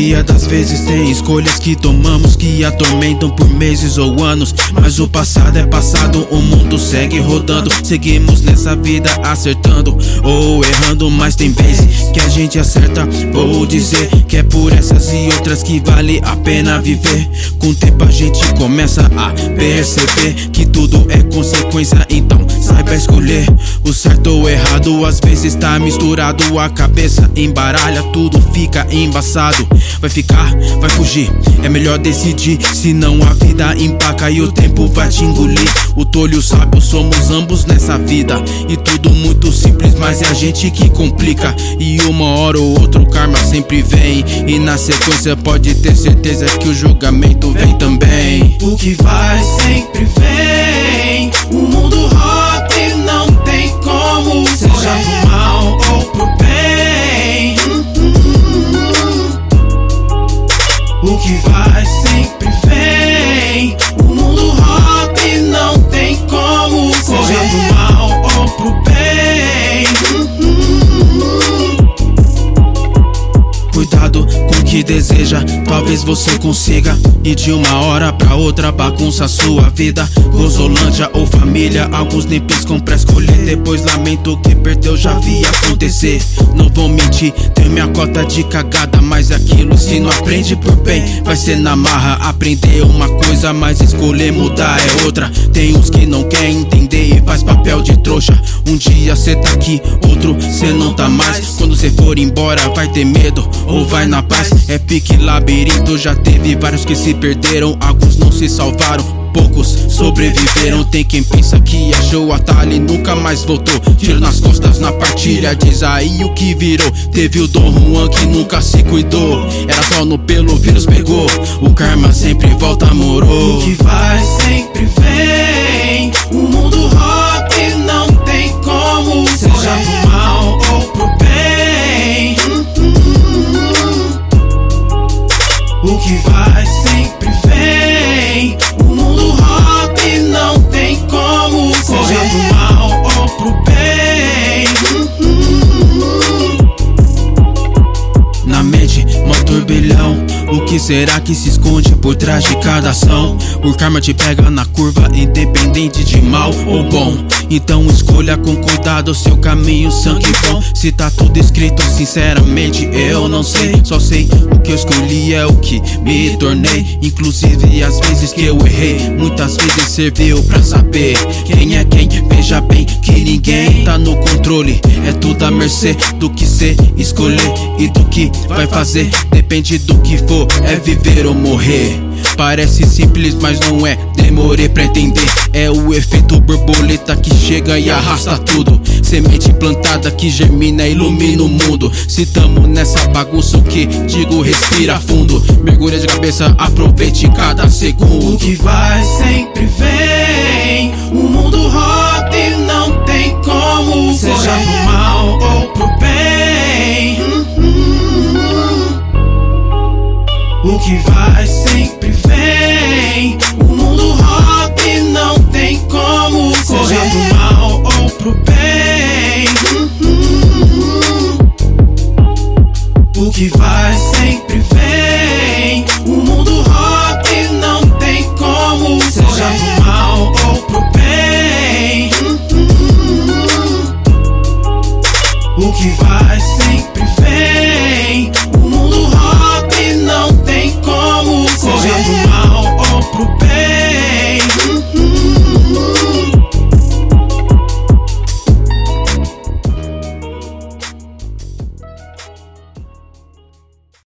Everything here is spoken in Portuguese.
maioria das vezes tem escolhas que tomamos que atormentam por meses ou anos. Mas o passado é passado, o mundo segue rodando. Seguimos nessa vida acertando ou errando, mas tem vezes que a gente acerta. Vou dizer que é por essas e outras que vale a pena viver. Com o tempo a gente começa a perceber que tudo é consequência, então saiba escolher o certo ou errado. Às vezes tá misturado, a cabeça embaralha, tudo fica embaçado. Vai ficar, vai fugir, é melhor decidir. Senão a vida empaca e o tempo vai te engolir. O tolho e o sábio somos ambos nessa vida. E tudo muito simples, mas é a gente que complica. E uma hora ou outra o karma sempre vem. E na sequência pode ter certeza que o julgamento vem também. O que vai sempre vem. Vai sempre vem. O mundo e não tem como. Seja pro mal ou pro bem. Cuidado com o que deseja, talvez você consiga. E de uma hora pra outra bagunça sua vida. Gozolândia ou família, alguns nem piscam pra escolher. Depois lamento que perdeu, já vi acontecer. Não vou mentir, tenho minha cota de cagada, mas aquilo se não aprende por bem, vai ser na marra. Aprender uma coisa, mas escolher mudar é outra. Tem uns que não querem entender papel de trouxa. Um dia cê tá aqui, outro cê não tá mais. Quando cê for embora, vai ter medo ou vai na paz. É pique labirinto, já teve vários que se perderam, alguns não se salvaram. Poucos sobreviveram, tem quem pensa que achou atalho e nunca mais voltou. Tiro nas costas na partilha, diz aí o que virou. Teve o Dom Juan que nunca se cuidou. Era só no pelo, o vírus pegou. O karma sempre volta, morou. O que vai que será que se esconde por trás de cada ação? O karma te pega na curva, independente de mal ou bom. Então escolha com cuidado seu caminho, sangue bom. Se tá tudo escrito, sinceramente eu não sei. Só sei o que eu escolhi é o que me tornei. Inclusive as vezes que eu errei, muitas vezes serviu pra saber quem é quem. Veja bem que ninguém tá no controle. É tudo à mercê do que cê escolher e do que vai fazer. Depende do que for, é viver ou morrer. Parece simples, mas não é. Demorei pra entender. É o efeito borboleta que chega e arrasta tudo. Semente plantada que germina e ilumina o mundo. Se tamo nessa bagunça, o que digo, respira fundo. Mergulha de cabeça, aproveite cada segundo. O que vai sempre vem. Que vai sempre vem. O mundo roda e não tem como. Seja pro mal ou pro bem.